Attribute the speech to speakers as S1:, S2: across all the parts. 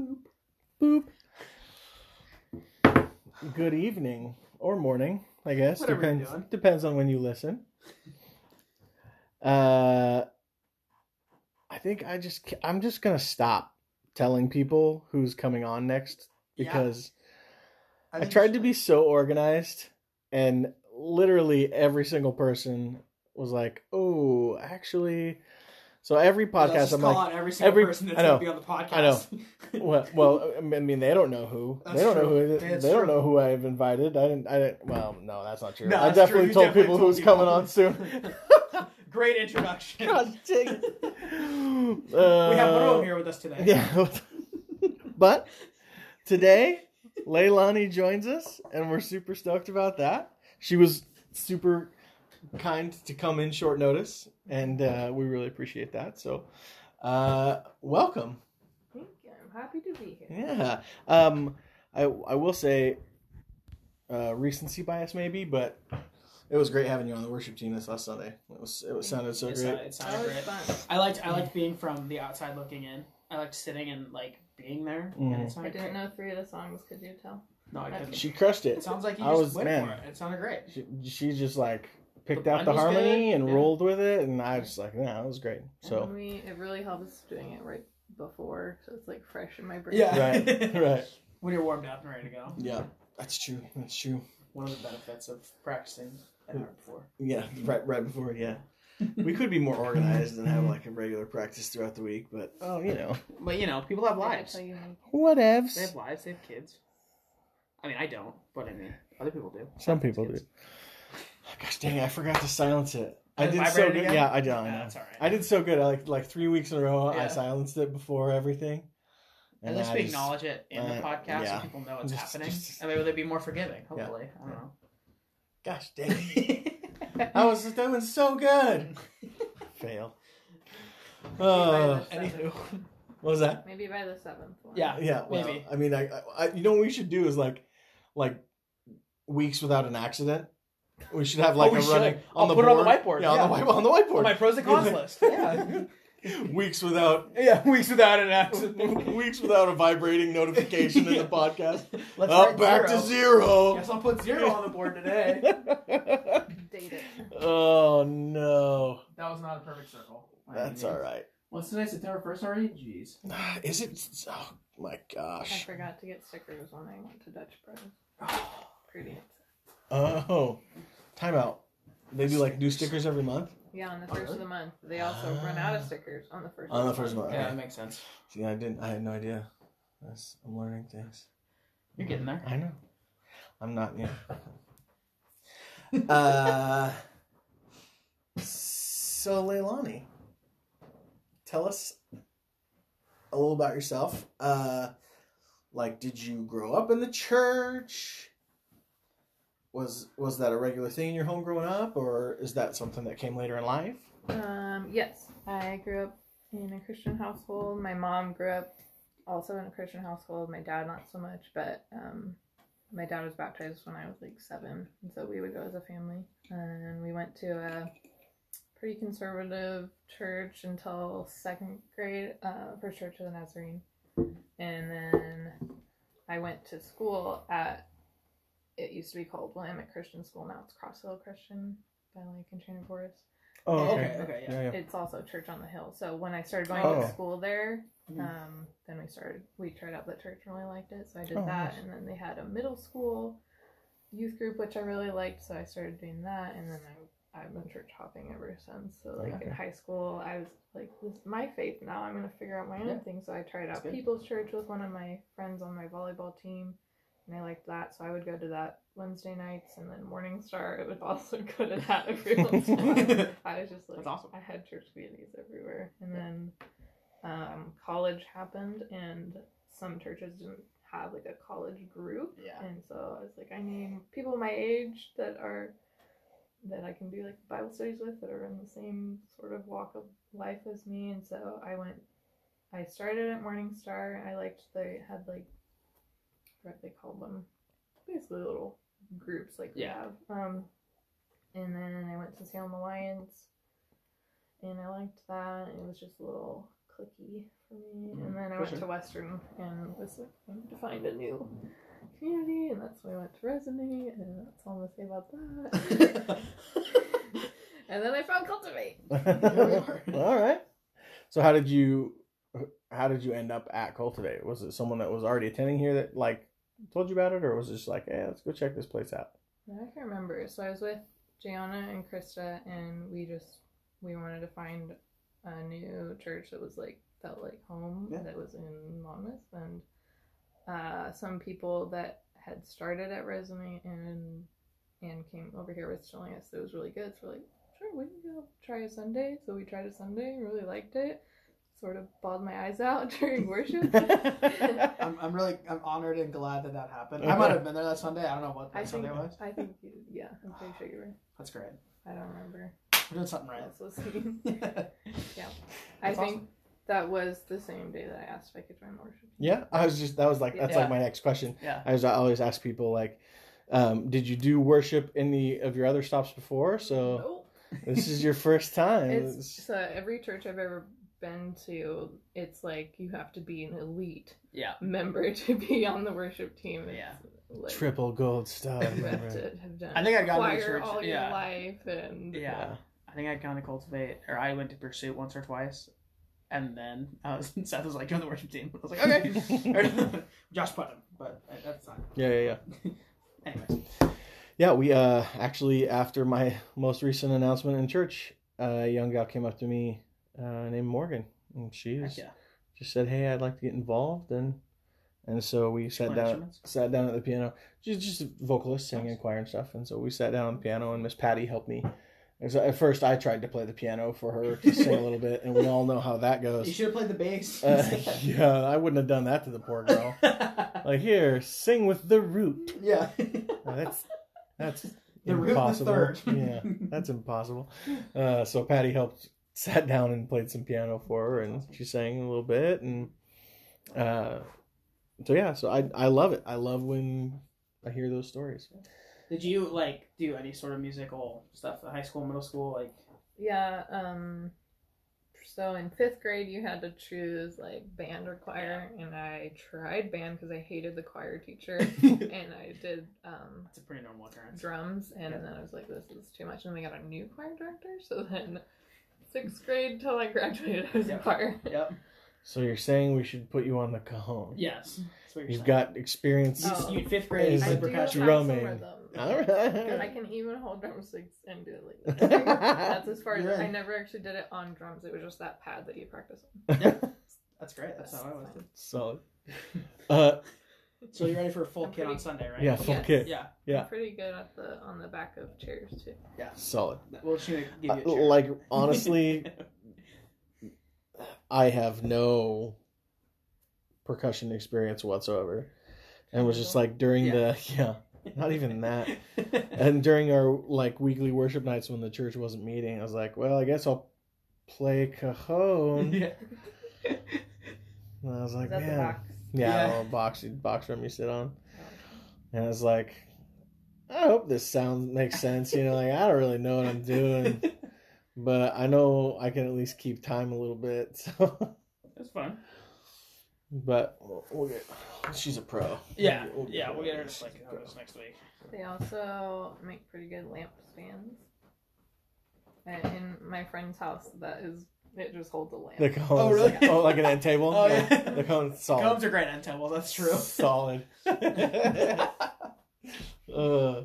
S1: Boop.
S2: Boop. Good evening or morning, I guess.
S1: Whatever
S2: depends depends on when you listen. Uh I think I just I'm just going to stop telling people who's coming on next
S1: Yeah.
S2: because I, tried to be so organized and literally every single person was like, "Oh, actually." So every podcast
S1: just
S2: I'm
S1: call
S2: like,
S1: out every single
S2: every-
S1: person that's
S2: I know.
S1: going to be on the podcast.
S2: I know. well, well, I mean, they don't know who.
S1: That's
S2: they don't know
S1: true.
S2: who. They,
S1: That's
S2: don't
S1: true.
S2: know who I've invited. I didn't. I didn't. Well, no, that's not true.
S1: No,
S2: I
S1: true.
S2: definitely
S1: You
S2: told
S1: definitely
S2: people
S1: told
S2: who's
S1: people.
S2: coming on soon.
S1: Great introduction.
S2: God dang it.
S1: we have one of
S2: Uh,
S1: them here with us today.
S2: Yeah, but today Leilani joins us, and we're super stoked about that. She was super kind to come in short notice, and uh, we really appreciate that. So, uh, welcome.
S3: Thank you. I'm happy to be here.
S2: Yeah. Um, I I will say, uh, recency bias maybe, but it was great having you on the worship team this last Sunday. It was it was sounded so
S1: It
S2: great.
S1: sounded, it sounded
S3: was
S1: great.
S3: fun.
S1: I liked I liked being from the outside looking in. I liked sitting and like being there. And
S2: Mhm.
S1: it
S3: I didn't
S1: great.
S3: know three of the songs. Could you tell?
S1: No, I couldn't.
S2: She crushed it.
S1: It sounds like you
S2: I
S1: just
S2: was-
S1: went
S2: man.
S1: for it. It sounded great.
S2: She, she just like picked
S1: The
S2: out the harmony
S1: good,
S2: and
S1: yeah.
S2: rolled with it, and I was just like, yeah, it was great.
S3: And
S2: So
S3: we it really helps doing it right before, so it's like fresh in my brain.
S1: Yeah.
S2: right, right,
S1: when you're warmed up and ready to go.
S2: yeah, that's true. That's true.
S1: One of the benefits of practicing an hour before.
S2: Yeah, right, right before. Yeah, we could be more organized and have like a regular practice throughout the week, but oh, you know,
S1: But you know, people have lives.
S3: tell you
S2: whatevs.
S1: They have lives. They have kids. I mean, I don't, but I mean, other people do.
S2: Some people do.
S1: Kids.
S2: Gosh dang it, I forgot to silence it. I did so good.
S1: again?
S2: Yeah, I did. I
S1: Yeah,
S2: know.
S1: that's all right.
S2: I did so good. I like like three weeks in a row. I silenced it before everything.
S1: At least
S2: I
S1: we
S2: just-
S1: acknowledge it in the
S2: uh,
S1: podcast
S2: yeah.
S1: so people know it's
S2: Just-
S1: happening.
S2: just-
S1: and maybe they'll be more forgiving, hopefully. I don't know.
S2: Gosh dang it. I was doing so good. Fail. Uh,
S1: Anywho.
S2: what was that?
S3: Maybe by the seventh one.
S1: Yeah.
S2: Yeah, well,
S1: Maybe.
S2: I mean, I, I, I, you know, what we should do is like, like weeks without an accident. We should have like
S1: Oh, we
S2: a running
S1: should.
S2: on
S1: I'll
S2: the
S1: put it on the whiteboard,
S2: Yeah, on the
S1: yeah.
S2: white on the whiteboard.
S1: On my pros and cons list. Yeah.
S2: weeks without
S1: yeah, weeks without an accident.
S2: weeks without a vibrating notification in the podcast.
S1: Let's
S2: Up back
S1: zero.
S2: to zero.
S1: Guess I'll put zero on the board today.
S3: Date it.
S2: oh no,
S1: That was not a perfect circle.
S2: that's all right.
S1: What's today? September first already? Jeez.
S2: Is it? Oh my gosh I
S3: forgot to get stickers when I went to Dutch Bros. Pretty upset.
S2: Oh, timeout. They do like new stickers every month.
S3: Yeah, on the first of the month. They also run out of stickers on the first.
S2: On the first month.
S1: Yeah,
S2: Okay.
S1: that makes sense.
S2: See, I didn't. I had no idea. That's, I'm learning things.
S1: You're getting there.
S2: I know. I'm not. Yeah. uh. So Leilani, tell us a little about yourself. Uh, like, did you grow up in the church? Was was that a regular thing in your home growing up, or is that something that came later in life?
S3: Um, yes, I grew up in a Christian household. My mom grew up also in a Christian household. My dad not so much, but um, my dad was baptized when I was like seven, and so we would go as a family. And we went to a pretty conservative church until second grade, uh, First Church of the Nazarene, and then I went to school at. It used to be called Willamette Christian School. Now it's Crossville Christian by Lake and Trainer Forest
S2: Oh,
S1: Okay, okay, yeah.
S2: yeah, yeah.
S3: it's also church on the hill. So when I started going
S2: Oh.
S3: to school there,
S1: Mhm.
S3: um, then we started. We tried out the church and really liked it, so I did
S2: Oh,
S3: that.
S2: nice.
S3: And then they had a middle school youth group, which I really liked, so I started doing that. And then I I've been church hopping ever since. So like
S2: Okay.
S3: in high school, I was like, "This is my faith now. I'm gonna figure out my own
S1: Yeah.
S3: thing." So I tried out. People's Church with one of my friends on my volleyball team. And I liked that, so I would go to that Wednesday nights, and then Morning Star. I would also go to that every once in a while. I was just like,
S1: That's awesome.
S3: I had church communities everywhere, and then um, college happened, and some churches didn't have like a college group,
S1: Yeah.
S3: and so I was like, I need people my age that are that I can do like Bible studies with that are in the same sort of walk of life as me, and so I went. I started at Morning Star. I liked they had like what they called them, basically little groups like we
S1: Yeah.
S3: have. Um, and then I went to Salem Alliance, and I liked that. It was just a little clicky for me. And then I
S1: For
S3: went
S1: sure.
S3: to Western and was like, wanted to find a new community, and that's when I went to Resonate, and that's all I'm gonna say about that. and then I found Cultivate.
S2: All right. So how did you how did you end up at Cultivate? Was it someone that was already attending here that like told you about it, or was it just like, hey, let's go check this place out?
S3: I can't remember. So I was with Gianna and Krista, and we just we wanted to find a new church that was like felt like home
S1: Yeah.
S3: that was in Monmouth, and uh, some people that had started at Resonate and and came over here was telling us it was really good. So we're like, sure, we can go try a Sunday. So we tried a Sunday, really liked it. Sort of bawled my eyes out during worship.
S1: I'm, I'm really I'm honored and glad that that happened. I might have been there that Sunday. I don't know what that
S3: I think
S1: Sunday was.
S3: I think you, yeah, I'm pretty sure you were.
S1: That's great.
S3: I don't remember.
S1: We're doing something right.
S3: I was listening.
S1: That's
S3: I think
S1: awesome.
S3: that was the same day that I asked if I could join the worship.
S2: yeah, I was just that was like that's
S1: Yeah.
S2: like my next question.
S1: Yeah.
S2: I was I always ask people like, um, did you do worship in the of your other stops before? So
S3: Nope.
S2: this is your first time.
S3: It's so every church I've ever been to, it's like you have to be an elite
S1: Yeah.
S3: member to be on the worship team. It's
S1: Yeah.
S3: like,
S2: triple gold star.
S3: You have to have done.
S1: I think I'd gone to church,
S3: all
S1: yeah.
S3: your life, and
S1: Yeah. I think I kind of to Cultivate, or I went to Pursuit once or twice, and then I was, Seth was like, join the worship team. I was like, okay. Josh Putnam, but uh, that's fine.
S2: yeah, yeah, yeah.
S1: Anyways.
S2: Yeah, we uh actually after my most recent announcement in church, uh, a young gal came up to me uh, named Morgan, and she was,
S1: yeah.
S2: just said, "Hey, I'd like to get involved," and and so we sat down sat down at the piano, just just a vocalist singing
S1: Nice.
S2: choir and stuff, and so we sat down on the piano, and Miss Patty helped me. So at first, I tried to play the piano for her to sing a little bit, and we all know how that goes.
S1: You should have played the bass.
S2: Uh, yeah, I wouldn't have done that to the poor girl. Like here, sing with the root.
S1: yeah.
S2: Uh, That's that's
S1: The
S2: impossible.
S1: third.
S2: yeah, that's impossible. Uh, so Patty helped, sat down and played some piano for her, and she sang a little bit, and uh, so yeah, so I I love it. I love when I hear those stories.
S1: Did you like do any sort of musical stuff at high school, middle school? Like,
S3: yeah. Um, so in fifth grade, you had to choose like band or choir, and I tried band because I hated the choir teacher, and I did um,
S1: it's a pretty normal occurrence.
S3: drums, and
S1: Yeah.
S3: then I was like, this is too much. And then we got a new choir director, so then sixth grade till I graduated, I was in
S1: Yep.
S3: choir.
S1: Yep.
S2: So you're saying we should put you on the cajon?
S1: Yes. You're
S2: You've
S1: saying.
S2: got experience.
S1: You,
S3: Oh.
S1: you, fifth grade,
S2: Is
S1: you
S3: I
S1: played
S3: do have some
S2: Drumming.
S3: rhythm.
S2: All
S3: I can even hold drumsticks and do it like this. That's as far as
S1: You're.
S3: I never actually did it on drums. It was just that pad that you practice on.
S1: That's great. That's how I was.
S2: Solid. Uh,
S1: So you're ready for a full
S3: I'm
S1: kit on Sunday, right?
S2: yeah, full
S3: Yes.
S2: kit.
S1: Yeah.
S2: Yeah.
S3: I'm pretty good at the on the back of chairs too. Yeah.
S2: Solid.
S1: We'll just gonna give you a
S2: Uh,
S1: chair.
S2: like honestly, I have no percussion experience whatsoever, and was just like during the yeah, not even that. And during our like weekly worship nights when the church wasn't meeting, I was like, well, I guess I'll play cajon.
S1: yeah.
S2: And I was
S3: Is
S2: like,
S3: that the
S2: man,
S3: box?
S2: Yeah,
S1: Yeah.
S2: little box box room you sit on, oh. and I was like, I hope this sounds makes sense. You know, like I don't really know what I'm doing, but I know I can at least keep time a little bit. So,
S1: That's fine.
S2: but we'll, we'll get. She's a pro.
S1: Yeah.
S2: We'll get
S1: Yeah. We'll get her to like cover this next week.
S3: They also make pretty good lamp stands. And in my friend's house, that is it just holds a lamp.
S2: The cone.
S1: Oh, really?
S2: Like, oh, like an end table.
S1: Oh, yeah.
S2: The cone's solid.
S1: Combs are great on tables. That's true.
S2: Solid. uh,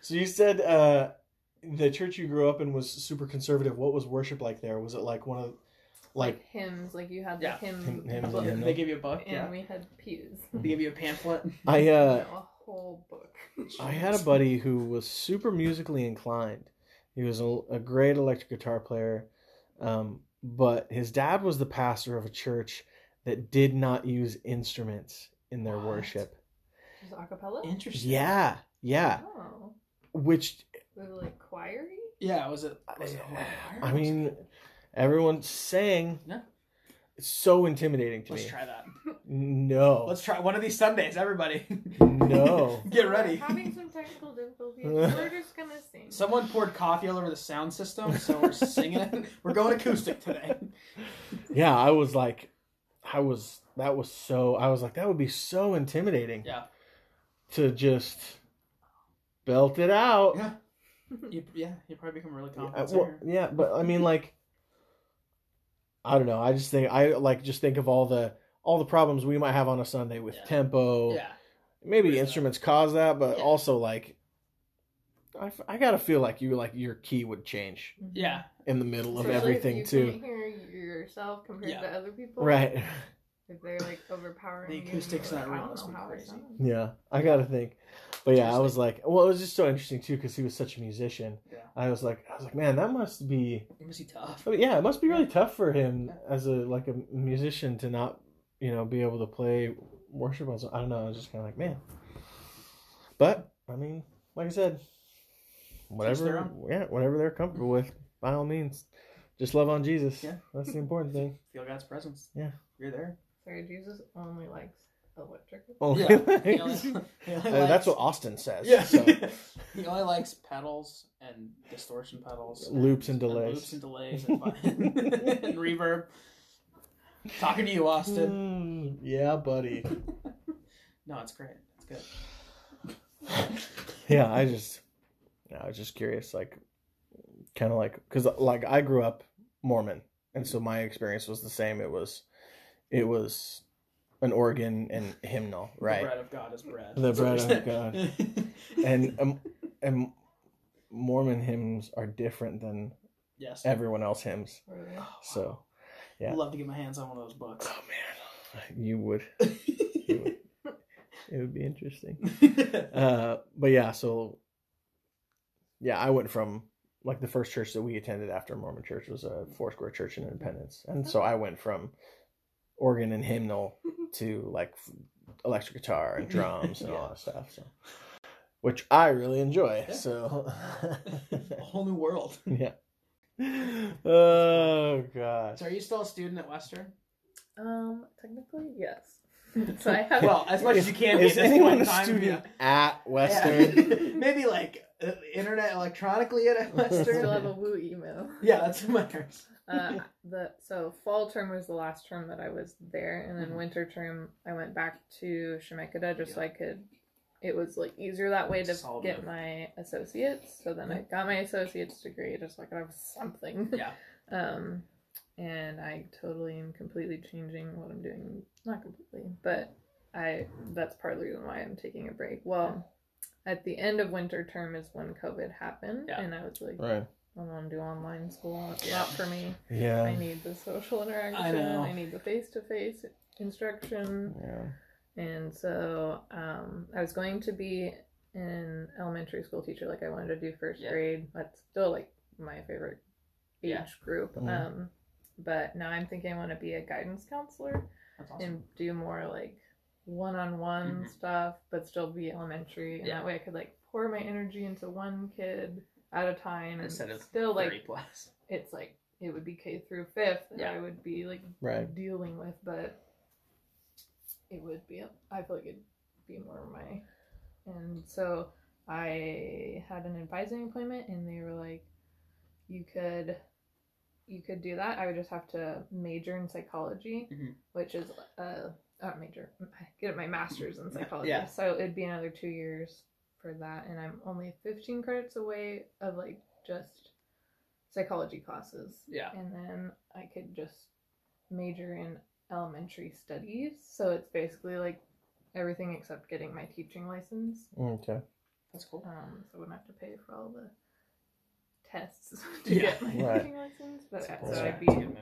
S2: so you said uh, the church you grew up in was super conservative. What was worship like there? Was it like one of like
S3: like hymns, like you had
S1: Yeah.
S3: the hymn,
S2: Hymn- hymns
S3: book,
S2: hymn-
S1: they give you a book.
S3: and
S1: Yeah.
S3: we had pews.
S1: They give you a pamphlet.
S2: I uh
S3: No, a whole book.
S2: I had a buddy who was super musically inclined. He was a, a great electric guitar player, um, but his dad was the pastor of a church that did not use instruments in their
S1: What?
S2: worship.
S3: Just acapella.
S1: Interesting.
S2: Yeah, yeah.
S3: Oh,
S2: Which
S3: was it like choiry?
S1: Yeah. Was it? Was it
S2: I mean, everyone sang.
S1: Yeah.
S2: It's so intimidating to me.
S1: let's try that.
S2: No,
S1: Let's try one of these Sundays, everybody.
S2: no.
S1: Get
S3: We're
S1: ready.
S3: having some technical difficulties. We're just gonna sing.
S1: Someone poured coffee all over the sound system, so we're singing it. We're going acoustic today.
S2: yeah, I was like, I was that was so I was like that would be so intimidating
S1: Yeah.
S2: to just belt it out.
S4: Yeah.
S1: You, yeah, you probably become really
S2: Yeah,
S1: confident
S2: well, yeah, but I mean, like, I don't know. I just think I like just think of all the all the problems we might have on a Sunday with
S1: Yeah.
S2: tempo.
S1: Yeah.
S2: Maybe
S1: that.
S2: instruments cause that, but
S1: Yeah.
S2: also like, I, f- I gotta feel like you like your key would change mm-hmm.
S1: Yeah.
S2: in the middle of
S3: Especially if
S2: everything
S3: you
S2: too.
S3: Can't hear yourself compared
S1: Yeah.
S3: to other people.
S2: Right.
S3: If they're like overpowering.
S1: The acoustics in that room
S3: I
S1: must
S3: don't
S1: be
S3: know
S1: crazy.
S2: Yeah, I gotta think. But yeah, I was like, well, it was just so interesting too because he was such a musician.
S1: Yeah.
S2: I was like, I was like, man, that must be
S1: It must be tough.
S2: I mean, yeah, it must be really tough for him as a like a musician to not, you know, be able to play worship on. I don't know. I was just kind of like, man. But I mean, like I said,
S1: their
S2: whatever, yeah, whatever they're comfortable with, by all means, just love on Jesus.
S1: Yeah.
S2: that's the important thing.
S1: Feel God's presence.
S2: Yeah.
S1: You're there.
S3: Sorry, Jesus only likes electric.
S2: Oh,
S1: Yeah. He only- he only
S2: Uh,
S1: likes-
S2: that's what Austin says.
S1: Yeah.
S2: So.
S1: he only likes pedals and distortion pedals,
S2: Loops and delays.
S1: loops and delays, and, and reverb. Talking to you, Austin.
S2: Mm, yeah, buddy.
S1: No, it's great. It's good.
S2: yeah, I just, yeah, I was just curious, like, kind of like, because like I grew up Mormon, and so my experience was the same. It was, it was an organ and hymnal, right?
S1: The
S2: right?
S1: bread of God is bread.
S2: The bread of
S1: God.
S2: God. And um, and Mormon hymns are different than
S1: yes.
S2: everyone else hymns.
S3: Really?
S2: So, yeah.
S1: I'd love to get my hands on one of those books.
S2: oh man, you would. You would. It would be interesting. Uh, but yeah, so yeah, I went from like the first church that we attended after Mormon church was a four square Church in Independence, and so I went from organ and hymnal to like electric guitar and drums and all that stuff. So, which I really enjoy.
S1: Yeah.
S2: So,
S1: a whole new world.
S2: yeah. Oh gosh.
S1: So, are you still a student at Western?
S3: Um, technically, yes. so I have.
S1: Well, as much as you can be.
S2: Is anyone a
S1: in time,
S2: student
S1: yeah.
S2: at Western?
S1: Yeah. Maybe like uh, internet electronically at
S3: I still
S1: Western.
S3: have a woo email.
S1: yeah, that's what matters.
S3: Uh, the so fall term was the last term that I was there, and then
S1: Mhm.
S3: winter term I went back to Chemeketa just so I could. It was like easier that way to
S1: Solid
S3: get
S1: move.
S3: my associates. So then I got my associate's degree just so I could have something.
S1: Yeah.
S3: Um, and I totally am completely changing what I'm doing. Not completely, but I. That's part of the reason why I'm taking a break. Well, at the end of winter term is when COVID happened,
S1: Yeah.
S3: and I was like,
S2: Right.
S3: I want to do online school. It's
S1: Yeah.
S3: not for me.
S2: Yeah.
S3: I need the social interaction.
S1: I know.
S3: I need the face to face instruction.
S2: Yeah.
S3: And so um, I was going to be an elementary school teacher, like I wanted to do first
S1: Yeah.
S3: grade. That's still like my favorite age
S1: Yeah.
S3: group.
S2: Mhm.
S3: Um, but now I'm thinking I want to be a guidance counselor
S1: awesome.
S3: and do more like one-on-one
S1: Mhm.
S3: stuff, but still be elementary. And
S1: Yeah.
S3: that way I could like pour my energy into one kid at a time, and
S1: Instead of
S3: still like
S1: plus.
S3: it's like it would be K through fifth that
S1: Yeah.
S3: I would be like
S2: Right.
S3: dealing with, but it would be I feel like it'd be more my and so I had an advising appointment and they were like you could you could do that. I would just have to major in psychology,
S1: Mhm.
S3: which is uh not major, get my master's in psychology.
S1: Yeah.
S3: So it'd be another two years for that, and I'm only 15 credits away of like just psychology classes.
S1: Yeah.
S3: And then I could just major in elementary studies. So it's basically like everything except getting my teaching license.
S2: Okay.
S1: That's cool.
S3: Um, so I wouldn't have to pay for all the tests to
S1: Yeah.
S3: get my
S2: Right.
S3: teaching license. But
S1: That's
S3: so I'd be
S1: good move.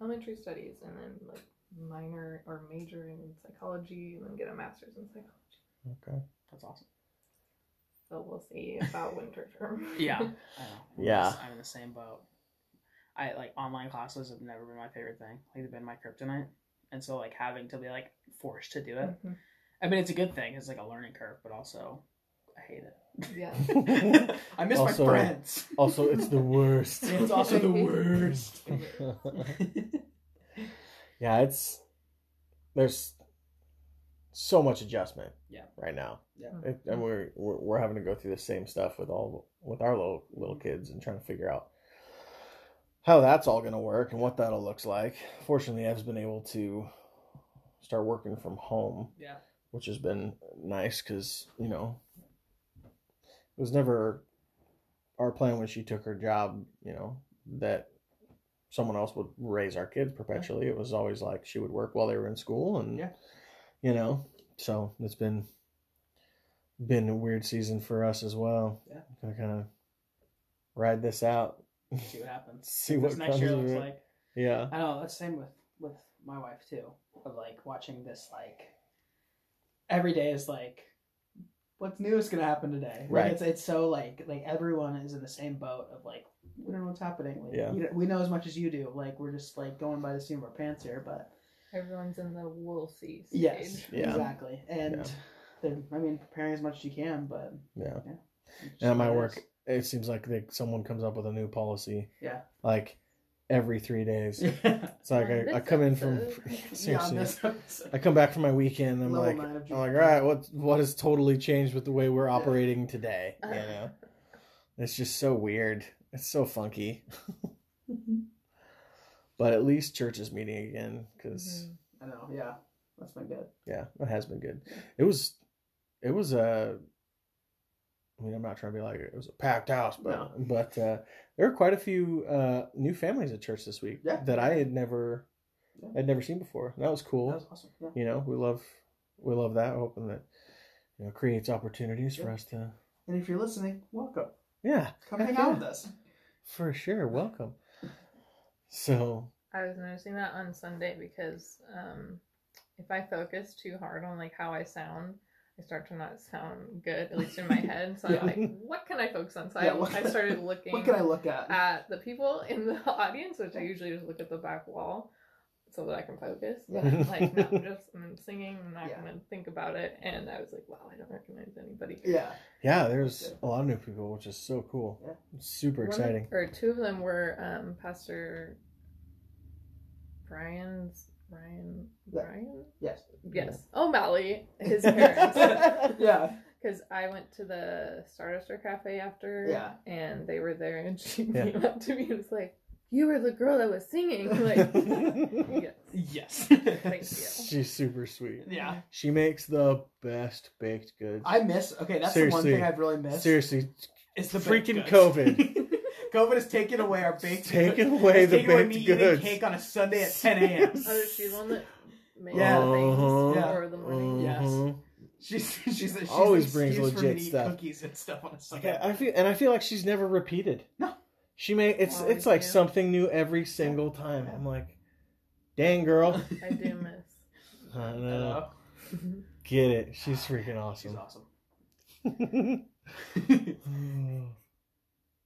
S3: elementary studies and then like minor or major in psychology and then get a master's in psychology.
S2: Okay.
S1: That's awesome.
S3: So we'll see about winter term.
S1: Yeah. I know. I'm
S2: Yeah.
S1: in I'm in the same boat. I like online classes have never been my favorite thing. Like they've been my kryptonite. And so like having to be like forced to do it.
S3: Mhm.
S1: I mean it's a good thing. It's like a learning curve, but also I hate it.
S3: Yeah.
S1: I miss
S2: Also-
S1: my friends.
S2: Also, it's the worst.
S1: It's also the worst.
S2: yeah, it's there's so much adjustment.
S1: Yeah.
S2: Right now,
S1: Yeah.
S2: it, and we're, we're we're having to go through the same stuff with all with our little little kids and trying to figure out how that's all going to work and what that'll looks like. Fortunately, Ev's been able to start working from home,
S1: Yeah.
S2: which has been nice because you know it was never our plan when she took her job. You know that someone else would raise our kids perpetually. It was always like she would work while they were in school, and
S1: Yeah.
S2: you know, so it's been been a weird season for us as well.
S1: Yeah.
S2: Gonna kind of ride this out.
S1: See what happens.
S2: See what
S1: next
S2: comes
S1: year
S2: of
S1: looks like.
S2: Yeah.
S1: I know that's the same with with my wife too. Of like watching this like every day is like what's new is gonna happen today. Like,
S2: Right.
S1: It's it's so like like everyone is in the same boat of like we don't know what's happening. Like,
S2: Yeah.
S1: you know- we know as much as you do. Like we're just like going by the seat of our pants here, but
S3: Everyone's in the we'll see stage.
S1: yes,
S2: Yeah.
S1: exactly. And
S2: Yeah.
S1: I mean preparing as much as you can, but
S2: Yeah.
S1: it's just
S2: And at my work, it seems like they, someone comes up with a new policy.
S1: Yeah.
S2: Like every three days.
S1: is. Yeah.
S2: It's like I, I come in from
S3: episode.
S1: Yeah,
S2: seriously. I come back from my weekend. I'm
S1: Level
S2: like,
S1: nine
S2: I'm like, all
S1: GDP.
S2: right, what what has totally changed with the way we're operating today? You know, it's just so weird. It's so funky. but at least church is meeting again because
S3: Mhm.
S1: I know, yeah. That's been good.
S2: yeah, it has been good. It was, it was a. I mean, I'm not trying to be like it was a packed house, but
S1: No.
S2: but uh, there were quite a few uh, new families at church this week
S1: Yeah.
S2: that I had never,
S1: Yeah.
S2: I'd never seen before. That was cool.
S1: That was awesome. Yeah.
S2: you know, we love, we love that. Hoping that, you know, creates opportunities for us to,
S1: And if you're listening, welcome.
S2: yeah,
S1: Come
S2: Heck
S1: hang out with us.
S2: for sure. Welcome. So
S3: I was noticing that on Sunday because um, if I focus too hard on like how I sound, I start to not sound good, at least in my head. So
S1: Yeah.
S3: I'm like, what can I focus on? So
S1: Yeah,
S3: I,
S1: what-
S3: I started looking
S1: What can I look at?
S3: at the people in the audience, which I usually just look at the back wall so that I can focus. But
S1: Yeah.
S3: like now I'm just I'm singing, I'm not
S1: Yeah.
S3: gonna think about it. And I was like, wow, I don't recognize anybody.
S1: yeah.
S2: yeah, there's a lot of new people, which is so cool.
S1: Yeah.
S2: It's super
S3: One of-
S2: exciting.
S3: or two of them were um, Pastor Brian's Brian
S1: Yeah.
S3: Brian
S1: Yes.
S3: yes O'Malley oh, his parents
S1: yeah.
S3: because I went to the Starduster Cafe after
S1: Yeah.
S3: and they were there and she
S2: Yeah.
S3: came up to me and was like you were the girl that was singing like yes
S1: Yes.
S3: thank you
S2: She's super sweet.
S1: yeah.
S2: She makes the best baked goods.
S1: I miss. Okay, that's the one thing I've really missed.
S2: Seriously,
S1: It's the
S2: freaking COVID.
S1: Goods. COVID has taken away our baked.
S2: taken
S1: goods.
S2: away
S1: It's
S2: the
S1: taken away
S2: baked
S1: me eating cake on a Sunday at 10 a.m.
S3: oh she's the one that made
S1: Yeah.
S3: the things
S2: Uh-huh.
S1: Yeah.
S3: for the morning
S1: Yes.
S2: Mhm.
S1: She's she's she's
S2: Always brings
S1: excuse for me
S2: legit stuff.
S1: Cookies and stuff on a Sunday.
S2: I I feel, and I feel like she's never repeated.
S1: No.
S2: She may. It's
S3: Always
S2: it's like
S3: do.
S2: something new every single time. I'm like, dang girl.
S3: I do miss
S2: I
S1: I
S2: know.
S1: know.
S2: Get it? She's freaking awesome.
S1: She's
S2: awesome.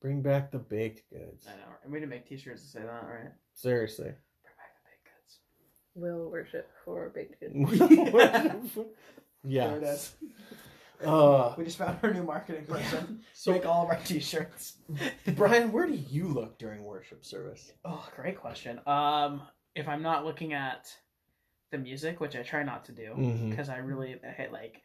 S1: Awesome.
S2: Bring back the baked goods.
S1: I know. And we didn't make T-shirts to say that, right?
S2: Seriously.
S1: Bring back the baked goods.
S3: will worship for baked goods
S2: yeah.
S1: There it is.
S2: Uh,
S1: We just found our new marketing person.
S2: so,
S1: Make all of our T-shirts.
S2: Brian, where do you look during worship service?
S1: Oh, great question. Um, if I'm not looking at the music, which I try not to do, because I really I hate like,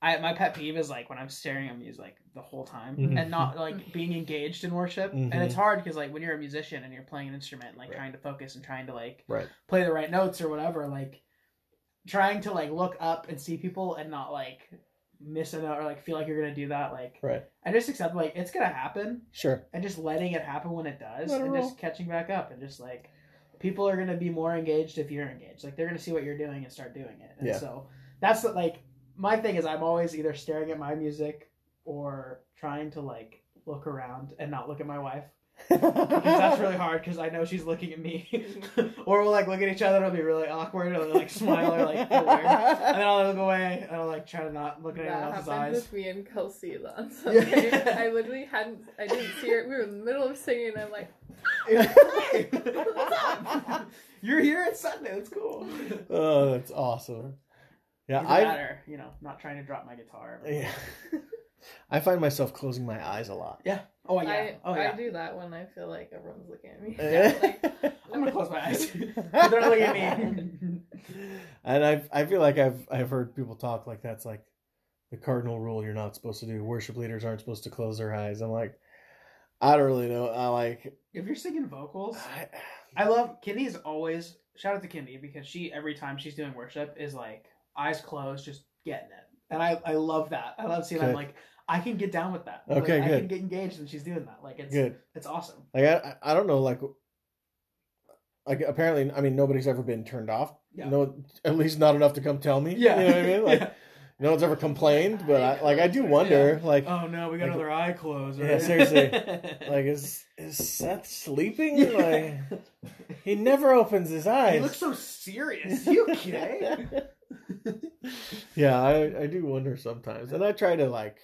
S1: I my pet peeve is like when I'm staring at music like the whole time
S2: Mhm.
S1: and not like being engaged in worship,
S2: Mhm.
S1: and it's hard because like when you're a musician and you're playing an instrument, like
S2: Right.
S1: trying to focus and trying to like
S2: Right.
S1: play the right notes or whatever, like trying to like look up and see people and not like miss a note or like feel like you're gonna do that, like
S2: Right.
S1: I just accept like it's gonna happen
S2: Sure.
S1: and just letting it happen when it does
S2: Let
S1: and just catching back up and just like people are going to be more engaged if you're engaged like they're going to see what you're doing and start doing it and
S2: Yeah.
S1: so that's like my thing is i'm always either staring at my music or trying to like look around and not look at my wife because that's really hard because i know she's looking at me or we'll like look at each other and it'll be really awkward or like smile or like feel weird and then i'll look away and i'll like try to not look at anyone
S3: That
S1: else's
S3: happened
S1: eyes
S3: with me and Kelsey on Sunday.
S1: Yeah.
S3: I literally hadn't, I didn't see her. We were in the middle of singing. And I'm like,
S1: You're here at Sunday. That's cool.
S2: oh, that's awesome. Yeah, I
S1: that or, you know, not trying to drop my guitar.
S2: yeah. I find myself closing my eyes a lot. Yeah.
S1: Oh yeah.
S3: I,
S1: oh yeah.
S3: I do that when I feel like everyone's looking at me. Eh?
S1: Yeah,
S3: like,
S1: I'm gonna close my eyes. They're looking at me.
S2: and I I feel like I've I've heard people talk like that's like the cardinal rule you're not supposed to do. Worship leaders aren't supposed to close their eyes. I'm like, I don't really know. I like.
S1: If you're singing vocals,
S2: I,
S1: I love Kindi's always shout out to Kindy because she every time she's doing worship is like eyes closed, just getting it, and I I love that. I love seeing I'm like I can get down with that.
S2: Okay,
S1: like, I can get engaged, and she's doing that. Like it's
S2: good.
S1: it's awesome.
S2: Like I, I don't know. Like, like apparently, I mean, nobody's ever been turned off.
S1: Yeah.
S2: No, at least not enough to come tell me.
S1: Yeah,
S2: you know what I mean. Like,
S1: Yeah.
S2: no one's ever complained, but I like I do wonder. Like,
S1: Oh no, we got
S2: Like-
S1: another eye closed.
S2: Yeah, seriously. like is is Seth sleeping? Like he never opens his eyes.
S1: he looks so serious. You okay?
S2: yeah, I, I do wonder sometimes. And I try to like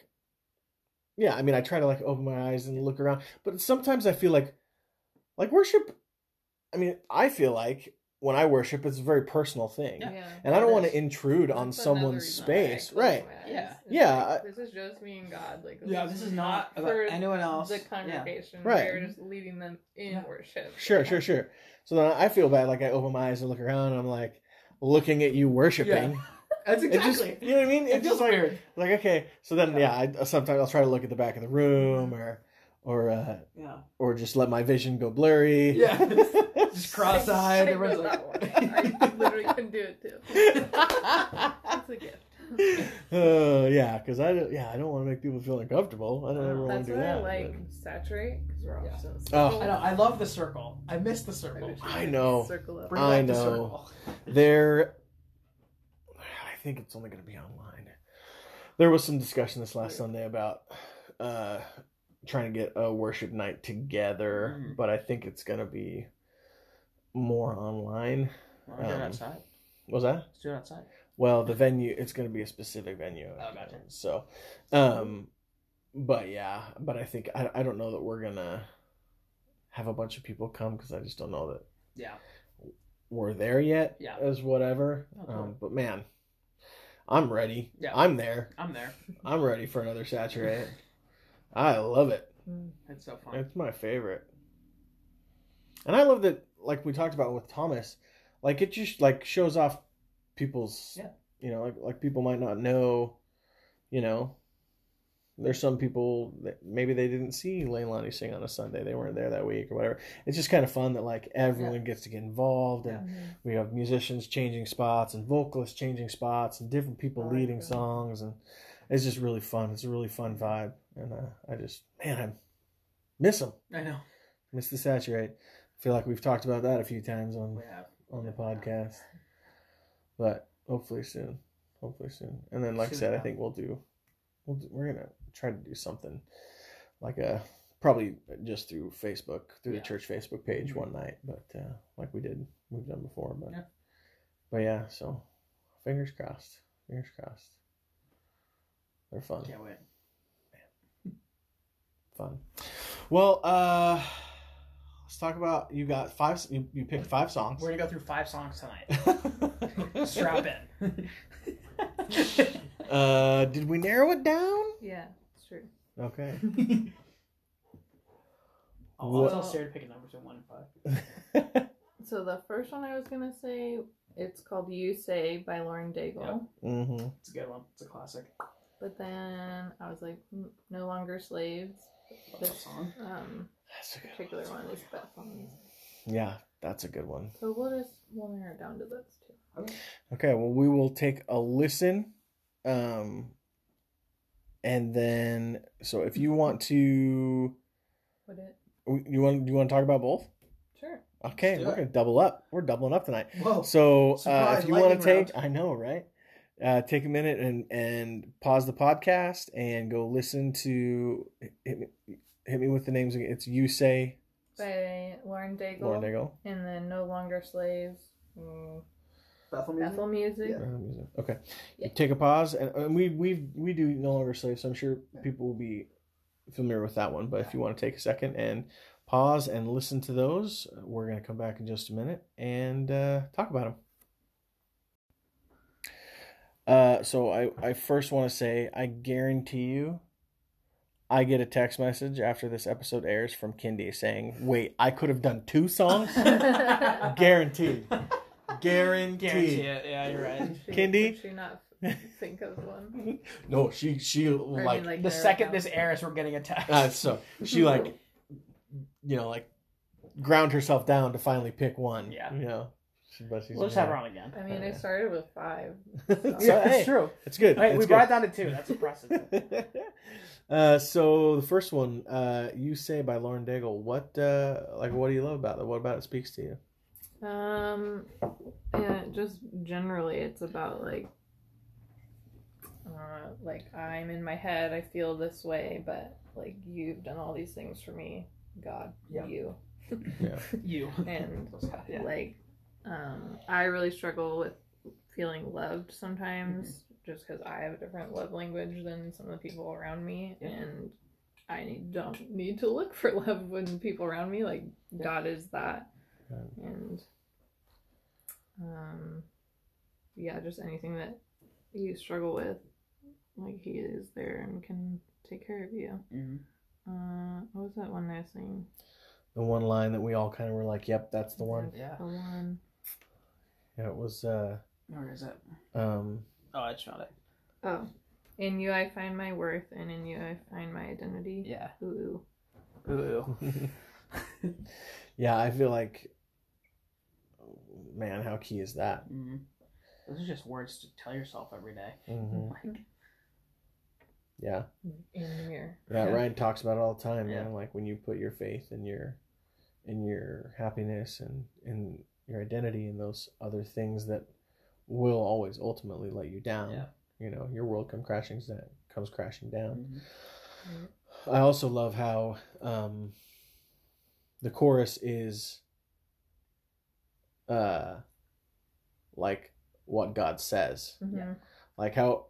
S2: Yeah, I mean I try to like open my eyes and look around. But sometimes I feel like like worship I mean, I feel like when I worship it's a very personal thing.
S3: Yeah.
S2: And I don't want to intrude on someone's
S3: reason why I
S2: space. Right.
S1: Yeah.
S3: It's
S2: Yeah,
S3: like,
S2: I-
S3: this is just me and God. Like
S1: yeah, this is not about anyone else.
S3: the
S1: Yeah.
S3: congregation.
S2: Right.
S3: We're just leading them in
S1: Yeah.
S3: worship.
S2: Sure, sure, sure. So then I feel bad like I open my eyes and look around and I'm like looking at you worshiping. Yeah.
S1: That's
S2: It just
S1: exactly.
S2: you know what I mean?
S1: it
S2: It's
S1: feels
S2: just like
S1: weird.
S2: like okay. So then yeah, I sometimes I'll try to look at the back of the room or or uh
S1: Yeah.
S2: or just let my vision go blurry.
S1: Yeah. Just cross-eyed.
S3: I
S1: Everyone's like,
S3: that. I literally couldn't do it too. It's a gift.
S2: uh, yeah, because I don't, yeah I don't want to make people feel uncomfortable. I don't ever want to do
S3: why I
S2: that.
S3: like saturate because we're all
S1: Yeah.
S3: so
S2: Oh.
S1: I know. I love the circle. I miss the circle.
S2: I know.
S3: Circle up.
S1: Bring
S2: I
S1: back the
S2: know.
S1: circle.
S2: but there, I think it's only going to be online. There was some discussion this last Sunday about uh, trying to get a worship night together,
S1: Mhm.
S2: but I think it's going to be more online.
S1: Why don't do it
S2: Um,
S1: outside?
S2: Was that?
S1: Let's do it outside.
S2: Well, the venue it's going to be a specific venue.
S1: Oh, gotcha.
S2: So, um, but yeah, but I think I I don't know that we're gonna have a bunch of people come because I just don't know that
S1: Yeah.
S2: we're there yet.
S1: Yeah.
S2: as whatever.
S1: Oh, cool.
S2: Um, but man, I'm ready.
S1: Yeah.
S2: I'm there.
S1: I'm there.
S2: I'm ready for another saturate. I love it.
S1: It's so fun.
S2: It's my favorite. And I love that, like we talked about with Thomas, like it just like shows off people's,
S1: Yeah.
S2: you know, like like people might not know, you know. There's some people that maybe they didn't see Leilani sing on a Sunday. They weren't there that week or whatever. It's just kind of fun that like everyone gets to get involved and
S3: Mhm.
S2: we have musicians changing spots and vocalists changing spots and different people
S3: like
S2: leading songs and it's just really fun. It's a really fun vibe and uh, I just man I miss them.
S1: I know.
S2: Miss the saturate. I feel like we've talked about that a few times on on the podcast, but hopefully soon. Hopefully soon. And then, like I
S1: Soon
S2: said, I think we'll do. We'll do, we're gonna try to do something like a probably just through Facebook through
S1: Yeah.
S2: the church Facebook page
S1: Mhm.
S2: one night, but uh, like we did we've done before. But
S1: Yeah.
S2: but yeah, so fingers crossed. Fingers crossed. They're fun.
S1: Can't wait.
S2: fun. Well, uh let's talk about you got five you, you picked five songs.
S1: We're gonna go through five songs tonight. Strap in.
S2: uh did we narrow it down?
S3: Yeah, it's true.
S2: Okay.
S1: I'll,
S2: What-
S1: I'll tell Sarah to pick a number between one and five.
S3: So the first one I was gonna say, it's called "You Say" by Lauren Daigle.
S2: mm-hmm.
S1: It's a good one. It's a classic.
S3: But then I was like, "Mm, "No Longer Slaves."
S1: Love that
S3: This
S1: song.
S3: um,
S2: That's a good
S3: particular one is Beth on.
S2: Yeah, that's a good one.
S3: So we'll just we'll narrow it down to those two.
S2: Okay, okay. well we will take a listen. Um and then so if you want to
S3: Would it?
S2: you want do you want to talk about both?
S3: Sure.
S2: Okay, we're
S1: it.
S2: gonna double up. We're doubling up tonight.
S1: Whoa.
S2: So uh, if you want to
S1: lightning
S2: take, I know, right? Uh, take a minute and and pause the podcast and go listen to hit me, hit me with the names again. It's you say
S3: By Lauren Daigle.
S2: Lauren Daigle.
S3: And then No Longer Slaves. Mm,
S1: Bethel music.
S3: Bethel Music.
S1: Yeah.
S2: Uh, music. Okay,
S3: Yeah.
S2: take a pause and, and we we we do no longer slaves, so I'm sure people will be familiar with that one. But if you want to take a second and pause and listen to those, we're gonna come back in just a minute and uh, talk about them. Uh, so I I first want to say I guarantee you. I get a text message after this episode airs from Kindi saying, "Wait, I could have done two songs." Guaranteed. Guaranteed.
S1: Guarantee it. Yeah, you're right.
S3: She- Kindi? She not think of one?
S2: No, she she
S3: Or I
S2: like,
S3: mean, like
S1: The second this airs, we're getting a text.
S2: uh, so she like you know, like ground herself down to finally pick one.
S1: Yeah.
S2: You know, She- but she's
S1: We'll just have her on again.
S3: I mean, I
S2: Yeah.
S3: started with five.
S2: so,
S1: yeah,
S2: hey,
S1: it's true.
S2: it's good.
S1: Hey,
S2: It's
S1: we
S2: good.
S1: brought it down to two. That's impressive.
S2: Uh, so the first one, uh, you say by Lauren Daigle. What, uh, like, what do you love about it? What about it speaks to you?
S3: Um, yeah, just generally, it's about like, uh, like I'm in my head, I feel this way, but like you've done all these things for me, God,
S1: Yeah.
S3: you,
S1: you.
S3: and
S1: Yeah.
S3: like, um, I really struggle with feeling loved sometimes,
S1: Mm-hmm.
S3: Just because I have a different love language than some of the people around me,
S1: Yeah.
S3: and I need, don't need to look for love when people around me. Like
S1: Yeah.
S3: God is that,
S2: Right.
S3: and um, yeah, just anything that you struggle with, like He is there and can take care of you.
S1: Mhm.
S3: Uh, what was that one last thing?
S2: The one line that we all kind of were like, "Yep, that's the one."
S1: Yeah.
S3: The one.
S2: Yeah, it was. Uh,
S1: Where is it?
S2: um,
S1: Oh, I just found it.
S3: Oh, in you I find my worth, and in you I find my identity.
S1: Yeah.
S3: Ooh.
S1: Ooh.
S2: yeah, I feel like, man, how key is that?
S1: hmm Those are just words to tell yourself every day.
S2: hmm
S1: Like,
S2: Yeah,
S3: In the mirror.
S2: yeah.
S1: Yeah.
S2: Ryan talks about it all the time.
S1: Yeah.
S2: Man, like when you put your faith in your, in your happiness and in your identity and those other things that will always ultimately let you down.
S1: Yeah.
S2: You know, your world come crashing comes crashing down.
S1: mhm.
S2: I also love how um, the chorus is uh, like what God says.
S3: Mhm.
S2: Like how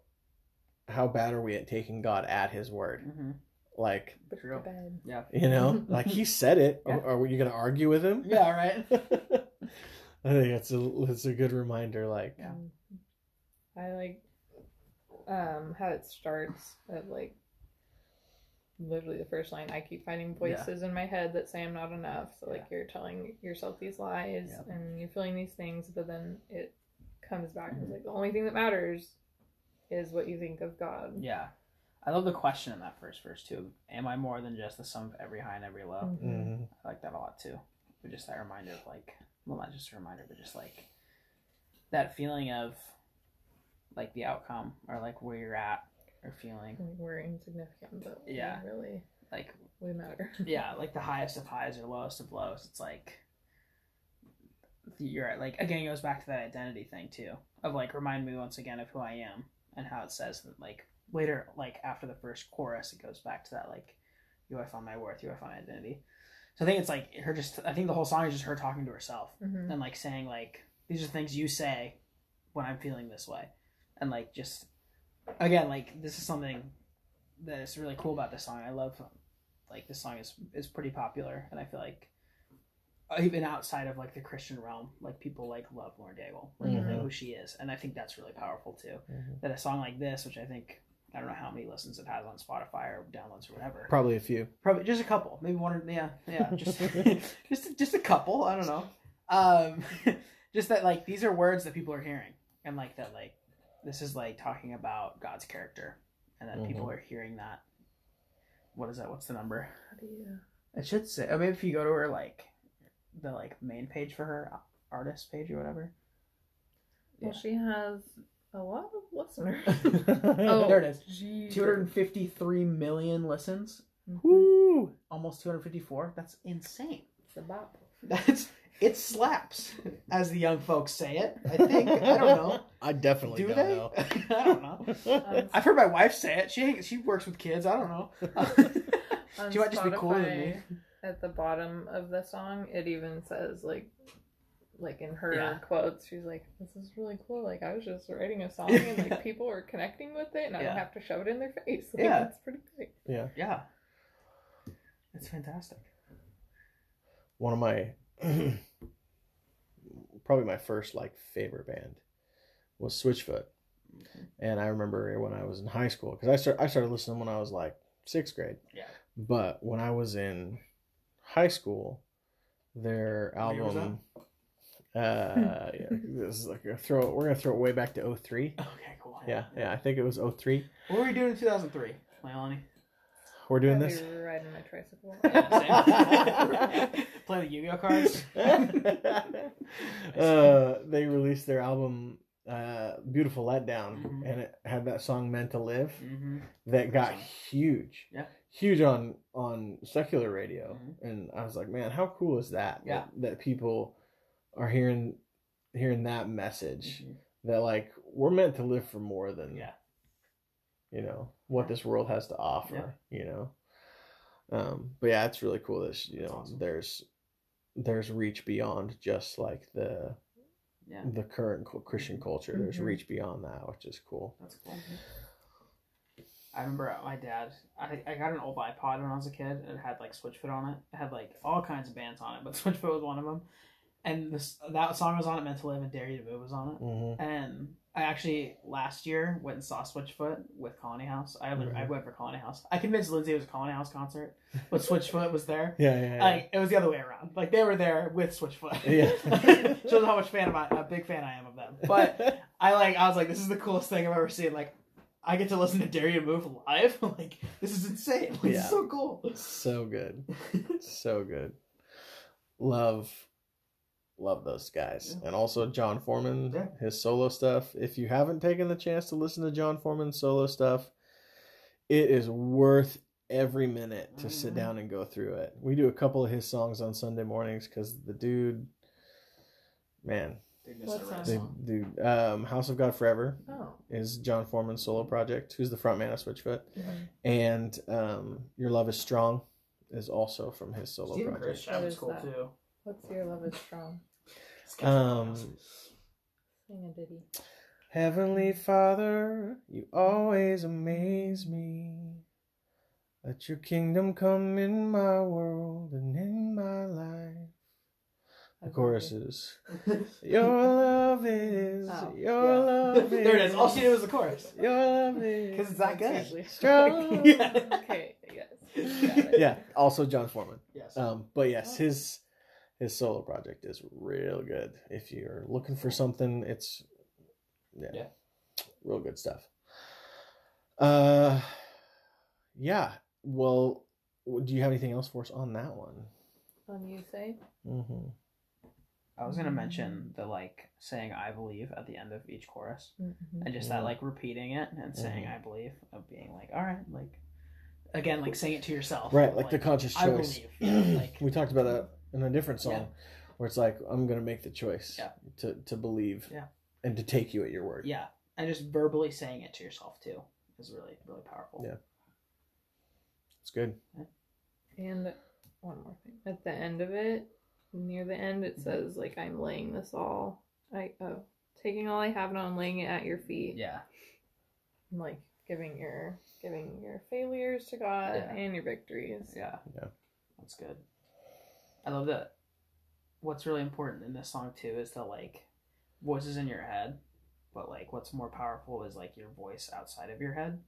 S2: how bad are we at taking God at His word?
S1: Mhm.
S2: Like
S1: True. Yeah.
S2: you know, like He said it.
S1: Yeah.
S2: Are, are you going to argue with Him?
S1: Yeah. Right.
S2: I think it's a it's a good reminder. Like
S1: Yeah.
S3: I like um how it starts of like literally the first line I keep finding voices in my head that say I'm not enough. So like you're telling yourself these lies
S1: Yeah.
S3: and you're feeling these things, but then it comes back and it's like the only thing that matters is what you think of God.
S1: Yeah. I love the question in that first verse too. Am I more than just the sum of every high and every low?
S3: Mhm.
S2: mhm.
S1: I like that a lot too. But just that reminder of like, well, not just a reminder, but just like that feeling of like the outcome or like where you're at or feeling
S3: Like, We're insignificant, but
S1: Yeah.
S3: really
S1: like
S3: we matter.
S1: yeah, like the highest of highs or lowest of lows. It's like you're at, like again it goes back to that identity thing too of like remind me once again of who I am and how it says that like later like after the first chorus it goes back to that like you I found my worth, you I found my identity. So I think it's like her just I think the whole song is just her talking to herself
S3: Mhm.
S1: and like saying like these are things you say when I'm feeling this way, and like just again like this is something that is really cool about this song. I love like this song is is pretty popular, and I feel like even outside of like the Christian realm, like people like love Lauren Daigle, like they know who she is, and I think that's really powerful too.
S2: Mhm.
S1: That a song like this, which I think I don't know how many listens it has on Spotify or downloads or whatever,
S2: Probably a few.
S1: Probably just a couple, maybe one or yeah, yeah, just just just a couple. I don't know. Um, just that like these are words that people are hearing, and like that like this is like talking about God's character, and that people
S2: Mhm.
S1: are hearing that. What is that? What's the number?
S3: How do you
S1: It should say. I mean, if you go to her like the like main page for her artist page or whatever.
S3: Well,
S1: Yeah.
S3: she has a lot of listeners.
S1: Oh, there it is.
S3: Jeez.
S1: Two hundred and fifty-three million listens.
S2: Woo!
S1: Almost two hundred fifty-four. That's insane.
S3: It's a bop.
S1: That's it slaps, as the young folks say it. I think I don't know.
S2: I definitely
S1: Do
S2: don't
S1: they?
S2: know.
S1: I don't know.
S3: Um,
S1: I've heard my wife say it. She she works with kids. I don't know.
S3: On
S1: she might just be cooler than me.
S3: At the bottom of the song, it even says like, like in her
S1: Yeah.
S3: quotes, she's like, "This is really cool. Like I was just writing a song and like people were connecting with it, and I don't have to shove it in their face. Like,
S1: Yeah.
S3: it's pretty great."
S2: Yeah.
S1: Yeah, it's fantastic.
S2: one of my probably my first like favorite band was Switchfoot, and I remember when I was in high school because I start I started listening when I was like sixth grade.
S1: Yeah.
S2: But when I was in high school, their
S1: What year was
S2: album. Uh, yeah, this is like a throw. We're gonna throw it way back to 03.
S1: Okay, cool.
S2: Yeah, yeah, I think it was 03.
S1: What were we doing in two thousand three, Leilani?
S2: We're doing
S3: I'd
S2: this.
S3: be riding my tricycle.
S1: Same. Play the Yu-Gi-Oh cards.
S2: uh, they released their album uh, "Beautiful Letdown,"
S1: Mhm.
S2: and it had that song "Meant to Live"
S1: mm-hmm.
S2: that got huge,
S1: Yeah.
S2: huge on on secular radio.
S1: Mhm.
S2: And I was like, man, how cool is that?
S1: Yeah.
S2: that, that people are hearing hearing that message
S1: Mhm.
S2: that like we're meant to live for more than
S1: Yeah.
S2: you know what
S1: Yeah.
S2: this world has to offer you know um but yeah it's really cool that you
S1: That's
S2: know
S1: awesome.
S2: there's there's reach beyond just like the
S1: Yeah,
S2: the current christian culture there's
S3: Mhm.
S2: reach beyond that which is cool
S1: that's cool. I remember my dad. I, I got an old iPod when I was a kid, and it had like Switchfoot on it. It had like all kinds of bands on it, but Switchfoot was one of them. And this that song was on it. Meant to Live and Dare You to Move was on it.
S2: mm-hmm.
S1: And I actually last year went and saw Switchfoot with Colony House. I I
S2: Mhm.
S1: went for Colony House. I convinced Lindsay it was a Colony House concert, but Switchfoot was there.
S2: yeah yeah, yeah.
S1: Like it was the other way around. Like they were there with Switchfoot.
S2: Yeah.
S1: Shows how much fan of I, a big fan I am of them. But I like I was like, this is the coolest thing I've ever seen. Like I get to listen to Dare You Move live. like this is insane. Like,
S2: Yeah.
S1: It's so cool.
S2: so good so good love love those guys
S1: Yeah.
S2: and also jon foreman
S1: Yeah.
S2: his solo stuff if you haven't taken the chance to listen to jon foreman's solo stuff it is worth every minute to sit
S1: Mhm.
S2: down and go through it we do a couple of his songs on sunday mornings because the dude man
S1: Dude,
S3: What's
S1: Mr.
S2: the dude um house of god forever
S3: Oh.
S2: is jon foreman's solo project who's the frontman of switchfoot
S3: Mhm.
S2: and um your love is strong is also from his solo
S1: Stephen
S2: project
S1: Chris Chapman's
S3: is
S1: cool
S3: that?
S1: too.
S3: What's your love is strong?
S2: Um,
S3: Sing a ditty.
S2: Heavenly Father, you always amaze me. Let your kingdom come in my world and in my life. The chorus is Your love is,
S3: Oh,
S2: your
S1: yeah.
S2: love is.
S1: there it is. All she did was the chorus.
S2: Your love is.
S1: 'Cause it's that good.
S3: Actually.
S2: Strong.
S1: Yeah.
S3: Okay, yes.
S2: Yeah, also Jon Foreman.
S1: Yes.
S2: Um, but yes, his his solo project is real good. If you're looking for something, it's yeah,
S1: Yeah.
S2: real good stuff. Uh, yeah. Well, do you have anything else for us on that one?
S3: On you say?
S2: Mm-hmm.
S1: I was gonna mention the like saying "I believe" at the end of each chorus,
S3: Mm-hmm.
S1: and just that like repeating it and saying
S2: Mhm.
S1: "I believe" of being like, all right, like again, like saying it to yourself,
S2: Right, like, the conscious
S1: I
S2: choice.
S1: believe, like-
S2: we talked about that in a different song,
S1: Yeah.
S2: where it's like I'm gonna make the choice
S1: Yeah.
S2: to to believe,
S1: Yeah.
S2: and to take you at your word.
S1: yeah, and just verbally saying it to yourself too is really really powerful.
S2: Yeah. It's good.
S3: And one more thing. At the end of it, near the end, it mm-hmm. says like I'm laying this all. I oh, taking all I have now and laying it at your feet.
S1: yeah,
S3: And, like giving your giving your failures to God
S1: Yeah.
S3: and your victories.
S1: yeah,
S2: Yeah.
S1: That's good. I love that. What's really important in this song too is the like voices in your head, but like what's more powerful is like your voice outside of your head.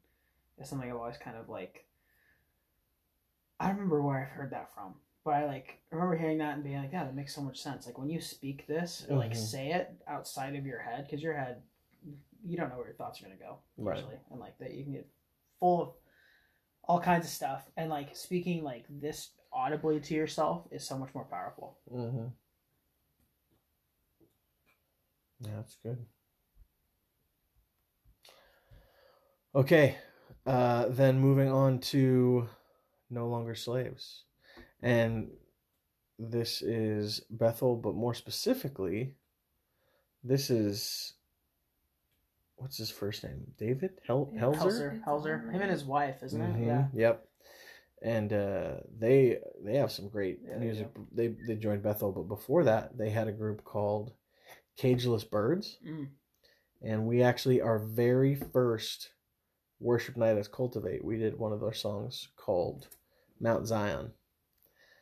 S1: It's something I've always kind of like. I remember where I've heard that from, but I like remember hearing that and being like, "Yeah, that makes so much sense." Like when you speak this, or like
S2: Mhm.
S1: say it outside of your head, because your head, you don't know where your thoughts are gonna go
S2: Right.
S1: usually, and like that you can get full of all kinds of stuff, and like speaking like this audibly to yourself is so much more powerful.
S2: Mm-hmm. Yeah, that's good. Okay, uh, then moving on to No Longer Slaves. And this is Bethel, but more specifically, this is. What's his first name? David? Hel-
S3: Yeah,
S2: Helser?
S1: Helser, Helser, him and his wife, isn't it?
S2: Mhm,
S1: Yeah.
S2: Yep. And uh, they they have some great
S1: Yeah, they
S2: music. They they joined Bethel, but before that, they had a group called Cageless Birds,
S1: Mm.
S2: and we actually our very first worship night as Cultivate, we did one of their songs called Mount Zion.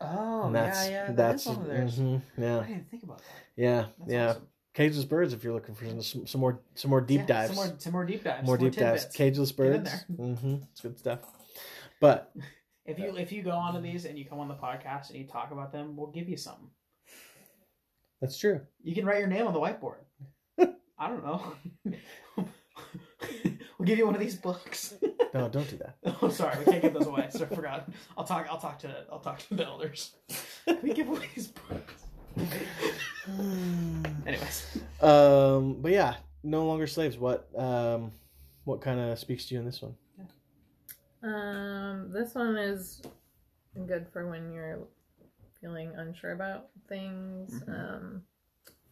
S1: Oh,
S2: and that's
S1: yeah, yeah. that
S2: that's
S1: is one of theirs.
S2: mhm, yeah
S1: I didn't think about that.
S2: yeah
S1: That's
S2: yeah.
S1: awesome.
S2: Cageless Birds, if you're looking for some, some more some more deep
S1: Yeah,
S2: dives,
S1: Some more, some more deep dives.
S2: more deep dives.
S1: tidbits.
S2: Cageless
S1: Get in
S2: Birds, mm-hmm, it's good stuff. But
S1: If you if you go onto these and you come on the podcast and you talk about them, we'll give you something.
S2: that's true.
S1: You can write your name on the whiteboard. I don't know. we'll give you one of these books.
S2: No, don't do that.
S1: Oh, sorry, we can't give those away. So I forgot. I'll talk. I'll talk to. I'll talk to the elders. Can we give away these books? Anyways,
S2: Um, but yeah, no longer slaves. What um, what kind of speaks to you in this one?
S3: Um, this one is good for when you're feeling unsure about things.
S1: Mhm.
S3: Um,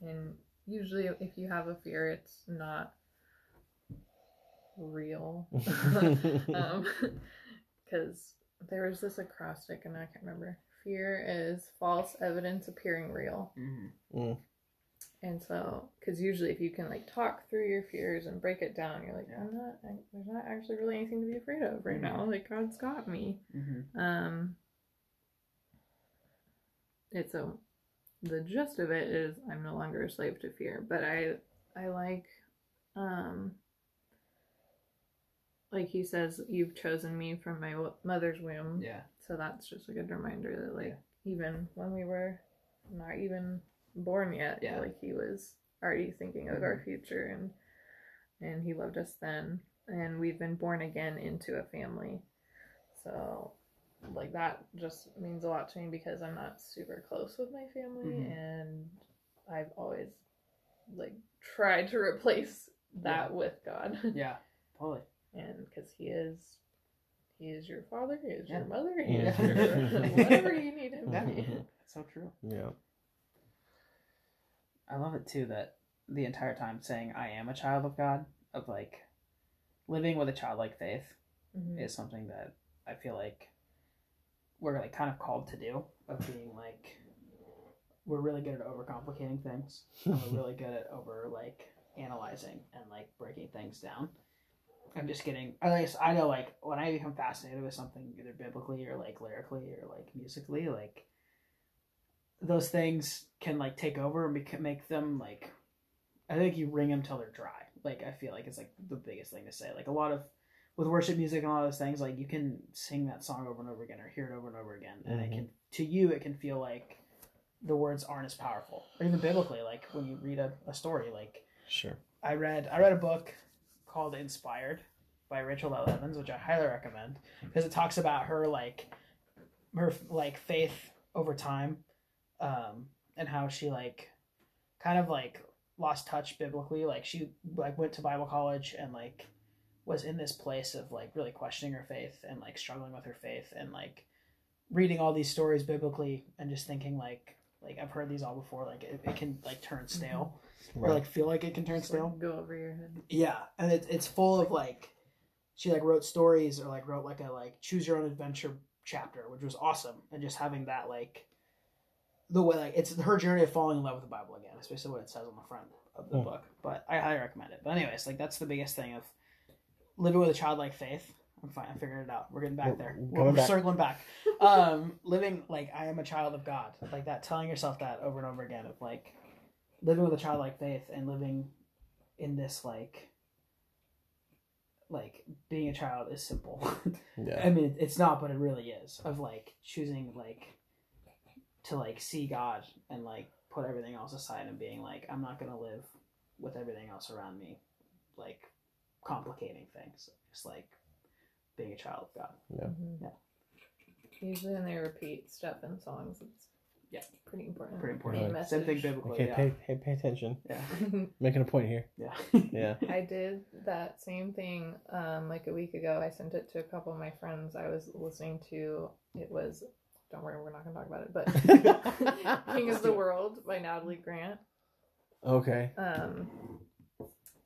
S3: and usually, if you have a fear, it's not real. um, because there was this acrostic, and I can't remember. Fear is false evidence appearing real.
S1: Mm-hmm.
S3: And so, because usually if you can like talk through your fears and break it down, you're like,
S1: Yeah.
S3: I'm not, I, there's not actually really anything to be afraid of right now. Like God's got me.
S1: Mm-hmm.
S3: Um, it's a, the gist of it is I'm no longer a slave to fear, but I, I like, um, like he says, you've chosen me from my mother's womb.
S1: Yeah.
S3: So that's just a good reminder that, like, even when we were not even born yet,
S1: Yeah.
S3: like he was already thinking of our future, and and he loved us then, and we've been born again into a family. So, like that just means a lot to me because I'm not super close with my family,
S1: Mhm.
S3: and I've always like tried to replace that with God,
S1: Yeah. Totally.
S3: and because He is. He is your father. He is
S1: Yeah.
S3: your mother. He
S2: Yeah.
S3: is your whatever you need him to be.
S1: That's so true.
S2: yeah.
S1: I love it too that the entire time saying I am a child of God, of like living with a childlike faith
S3: Mhm.
S1: is something that I feel like we're like kind of called to do of being like we're really good at overcomplicating things. we're really good at over like analyzing and like breaking things down. I'm just getting at least I know like when I become fascinated with something either biblically or like lyrically or like musically, like those things can like take over and bec- make them like I think you wring them till they're dry. Like I feel like it's like the biggest thing to say. Like a lot of with worship music and all those things, like you can sing that song over and over again or hear it over and over again, and it
S2: Mhm.
S1: can to you it can feel like the words aren't as powerful. Or even biblically, like when you read a, a story, like
S2: Sure.
S1: I read I read a book called Inspired by Rachel Held Evans, which I highly recommend because it talks about her like her like faith over time, um, and how she like kind of like lost touch biblically. Like she like went to Bible college and like was in this place of like really questioning her faith and like struggling with her faith and like reading all these stories biblically and just thinking like like I've heard these all before. Like it, it can like turn stale or like feel like it can turn
S3: Just, like,
S1: stale.
S3: go over your head.
S1: Yeah, and it, it's full of like she like wrote stories or like wrote like a like choose your own adventure chapter, which was awesome, and just having that like the way like it's her journey of falling in love with the Bible again, especially what it says on the front of the
S2: Hmm.
S1: book. But I highly recommend it. But anyways, like that's the biggest thing of living with a childlike faith. I'm fine. I'm figuring it out. We're getting back
S2: We're-
S1: there.
S2: we're
S1: We're, we're
S2: back.
S1: circling back. Um, living like I am a child of God, like that. Telling yourself that over and over again of like living with a childlike faith and living in this like like being a child is simple.
S2: Yeah.
S1: I mean, it's not, but it really is. Of like choosing like to like see God and like put everything else aside and being like, I'm not gonna live with everything else around me, like complicating things. Just like being a child of God.
S3: Mhm.
S1: Yeah.
S3: Usually when they repeat stuff in songs, it's
S1: Yeah.
S3: pretty important.
S1: Pretty
S3: Main
S1: important.
S3: message.
S1: Same thing biblically.
S2: Okay,
S1: yeah.
S2: pay, pay pay attention.
S1: yeah.
S2: Making a point here.
S1: Yeah.
S2: Yeah.
S3: I did that same thing um, like a week ago. I sent it to a couple of my friends. I was listening to it was don't worry, we're not gonna talk about it, but King of the World by Natalie Grant.
S2: Okay.
S3: Um,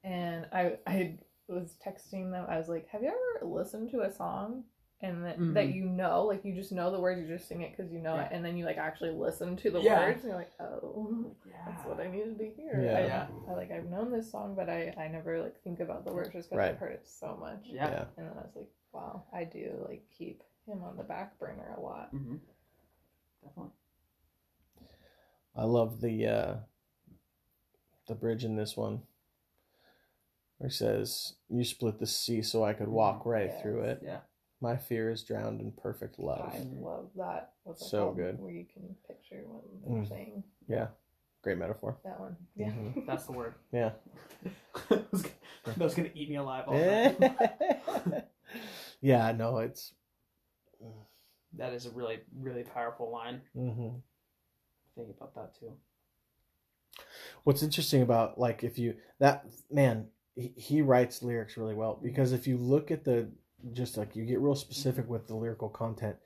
S3: and I I was texting them. I was like, "Have you ever listened to a song and that, that
S1: Mhm.
S3: you know, like you just know the words, you just sing it because you know
S1: Yeah.
S3: it, and then you like actually listen to the
S1: Yeah.
S3: words, and you're like, oh, yeah. that's what I needed to hear.
S2: Yeah.
S3: I,
S1: Yeah.
S3: I like I've known this song, but I I never like think about the words just because
S2: Right.
S3: I've heard it so much.
S1: Yeah.
S2: Yeah.
S3: And then I was like, wow, I do like keep him on the back burner a lot.
S1: Mm-hmm. Definitely.
S2: I love the uh the bridge in this one. Where it says, You split the sea so I could walk right
S3: Yes.
S2: through it.
S1: Yeah.
S2: My fear is drowned in perfect love.
S3: I love that. What's
S2: So
S3: called?
S2: good.
S3: Where you can picture what they're
S2: Mm.
S3: saying.
S2: Yeah. Great metaphor.
S3: That one. Yeah.
S2: Mhm.
S1: That's the word.
S2: Yeah.
S1: that was gonna eat me alive all night.
S2: yeah, no, it's.
S1: That is a really really powerful line.
S2: hmm
S1: Think about that too.
S2: What's interesting about like if you that man he, he writes lyrics really well because if you look at the just like you get real specific with the lyrical content,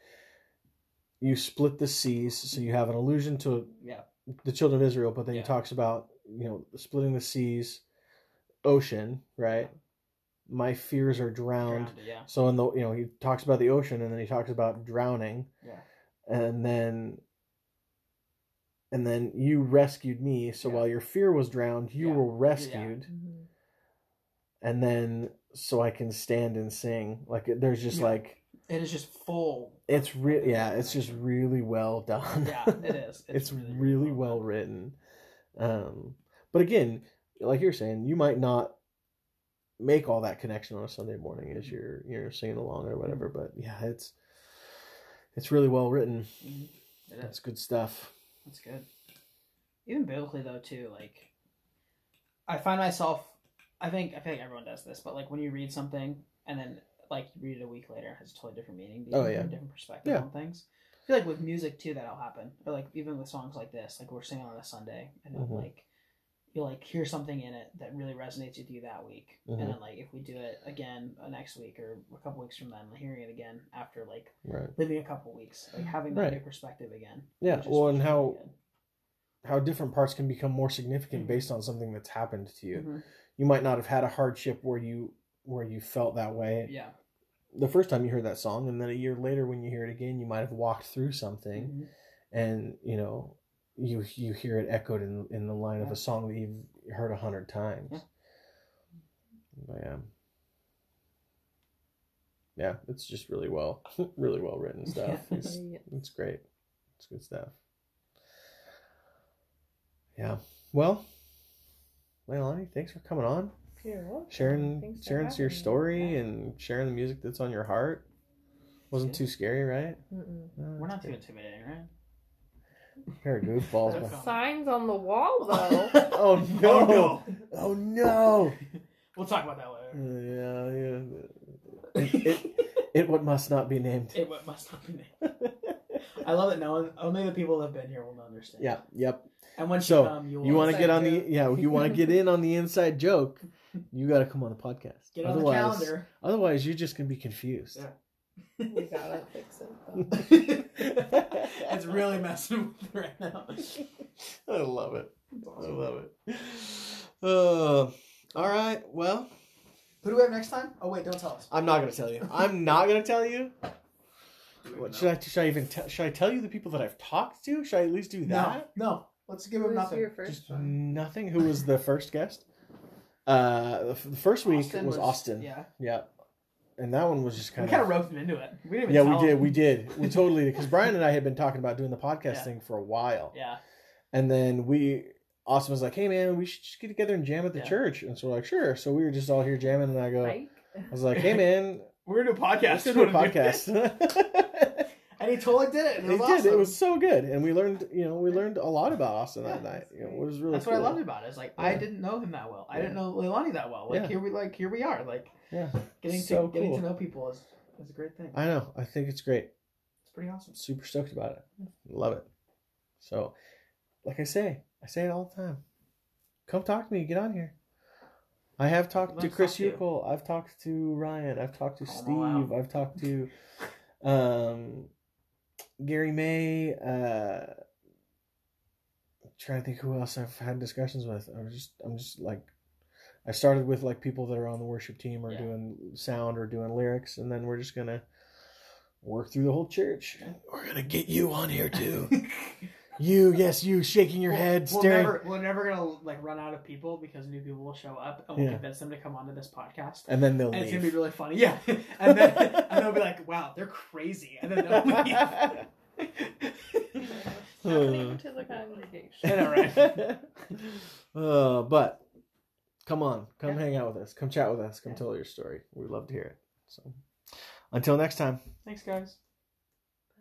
S2: you split the seas so you have an allusion to
S1: Yeah.
S2: the children of Israel, but then
S1: Yeah.
S2: he talks about you know splitting the seas, ocean, right? My fears are drowned.
S1: Drowned, yeah.
S2: So in the you know he talks about the ocean and then he talks about drowning.
S1: Yeah.
S2: And then and then you rescued me. So
S1: Yeah.
S2: while your fear was drowned, you
S1: Yeah.
S2: were rescued.
S3: Mhm.
S2: And then so I can stand and sing. Like there's just
S1: Yeah.
S2: like
S1: It is just full.
S2: it's real yeah, it's just really well done.
S1: Yeah, it is.
S2: It's, really, well written. Um but again, like you're saying, you might not make all that connection on a Sunday morning as you're you're singing along or whatever, but yeah, it's it's really well written.
S1: Mhm. It is.
S2: That's good stuff.
S1: That's good. Even biblically though too, like I find myself I think I feel like everyone does this, but like when you read something and then like you read it a week later, it has a totally different meaning. because
S2: Oh, yeah.
S1: a different perspective
S2: Yeah.
S1: on things. I feel like with music too that'll happen. Or like even with songs like this, like we're singing on a Sunday and then,
S2: Mhm.
S1: like you'll like hear something in it that really resonates with you that week.
S2: Mhm.
S1: And then like if we do it again uh, next week or a couple weeks from then, hearing it again after like
S2: Right.
S1: living a couple weeks, like having that
S2: Right.
S1: new perspective again.
S2: Yeah. Well, and how
S1: really
S2: how different parts can become more significant
S1: Mhm.
S2: based on something that's happened to you. You might not have had a hardship where you where you felt that way
S1: Yeah.
S2: the first time you heard that song, and then a year later when you hear it again, you might have walked through something,
S1: Mhm.
S2: and you know you you hear it echoed in in the line of a song that you've heard a hundred times.
S1: Yeah.
S2: But yeah. Yeah, it's just really well, really well written stuff.
S1: Yeah.
S2: It's,
S3: Yeah.
S2: it's great. It's good stuff. Yeah. Well, Leilani, thanks for coming on,
S3: You're welcome.
S2: sharing
S3: Thanks
S2: sharing
S3: having
S2: your
S3: me.
S2: story and sharing the music that's on your heart. Wasn't too scary, right?
S3: Mm-mm.
S2: No,
S1: We're not too intimidating, right?
S2: pair of goofballs.
S1: That's
S2: but-
S3: Signs on the wall, though.
S2: oh no! Oh no!
S1: We'll talk about that
S2: Uh,
S1: later.
S2: yeah, yeah. It, it, it what must not be named.
S1: It what must not be named. I love it. No one, only the people that have been here will understand.
S2: yeah. Yep.
S1: And when
S2: So,
S1: you come, you,
S2: You want to get on
S1: too.
S2: the yeah? You want to get in on the inside joke? You got to come on the podcast.
S1: get on
S2: otherwise,
S1: the calendar.
S2: otherwise you're just gonna be confused.
S1: Yeah.
S3: we gotta fix it.
S1: It's really messing with me right now.
S2: I love it. I love it. Uh, all right. Well,
S1: Who do we have next time? Oh wait, don't tell us.
S2: I'm not gonna tell you. I'm not gonna tell you.
S1: Do we
S2: What should I? Should I even? Tell, should I tell you the people that I've talked to? Should I at least do that?
S1: No, no. Let's give him nothing.
S3: your first
S2: Just
S3: one?
S2: nothing. Who was the first guest? Uh, the, f- the first week
S1: Austin
S2: was, Austin.
S1: Yeah,
S2: Yeah, and that one was just kind of
S1: we
S2: kind
S1: kind
S2: of.
S1: of roped him into it. We didn't even
S2: yeah,
S1: tell
S2: we did.
S1: him.
S2: We did. We totally because Brian and I had been talking about doing the podcast
S1: Yeah.
S2: thing for a while,
S1: Yeah,
S2: and then we. Austin was like, "Hey man, we should just get together and jam at the
S1: Yeah.
S2: church." And so we're like, "Sure." So we were just all here jamming, and I go,
S3: Mike?
S2: "I was like, hey man,
S1: we're gonna do a podcast.
S2: let's do a podcast."
S1: and he totally did it. And
S2: It
S1: was
S2: did.
S1: awesome.
S2: It was so good, and we learned. You know, we learned a lot about Austin that night. You know, it was really.
S1: That's
S2: cool.
S1: what I loved about it. It's like I didn't know him that well. I didn't know Leilani that well. Like
S2: Yeah.
S1: here we like here we are. Like
S2: Yeah,
S1: getting
S2: So
S1: to getting to know people is is a great thing.
S2: I know. I think it's great.
S1: It's pretty awesome.
S2: Super stoked about it. Love it. So, like I say, I say it all the time. Come talk to me. Get on here. I have talked to Chris
S1: talk
S2: I've talked to Ryan. I've talked to
S1: all
S2: Steve. I've talked to um, Gary May. Uh, trying to think who else I've had discussions with. I'm just, I'm just like, I started with like people that are on the worship team or
S1: Yeah.
S2: doing sound or doing lyrics, and then we're just gonna work through the whole church. We're gonna get you on here too. you, yes, you shaking your head,
S1: we're
S2: staring.
S1: never we're never gonna like run out of people because new people will show up and we'll
S2: Yeah.
S1: convince them to come onto this podcast.
S2: and then they'll
S1: And it's gonna be really funny, yeah. And then and they'll be like, "Wow, they're crazy," and then they'll leave.
S3: Happening to the congregation.
S1: I know, right?
S2: uh, but come on, come
S1: Yeah.
S2: hang out with us. Come chat with us. Come
S1: Yeah.
S2: tell your story. We'd love to hear it. So until next time.
S1: Thanks, guys.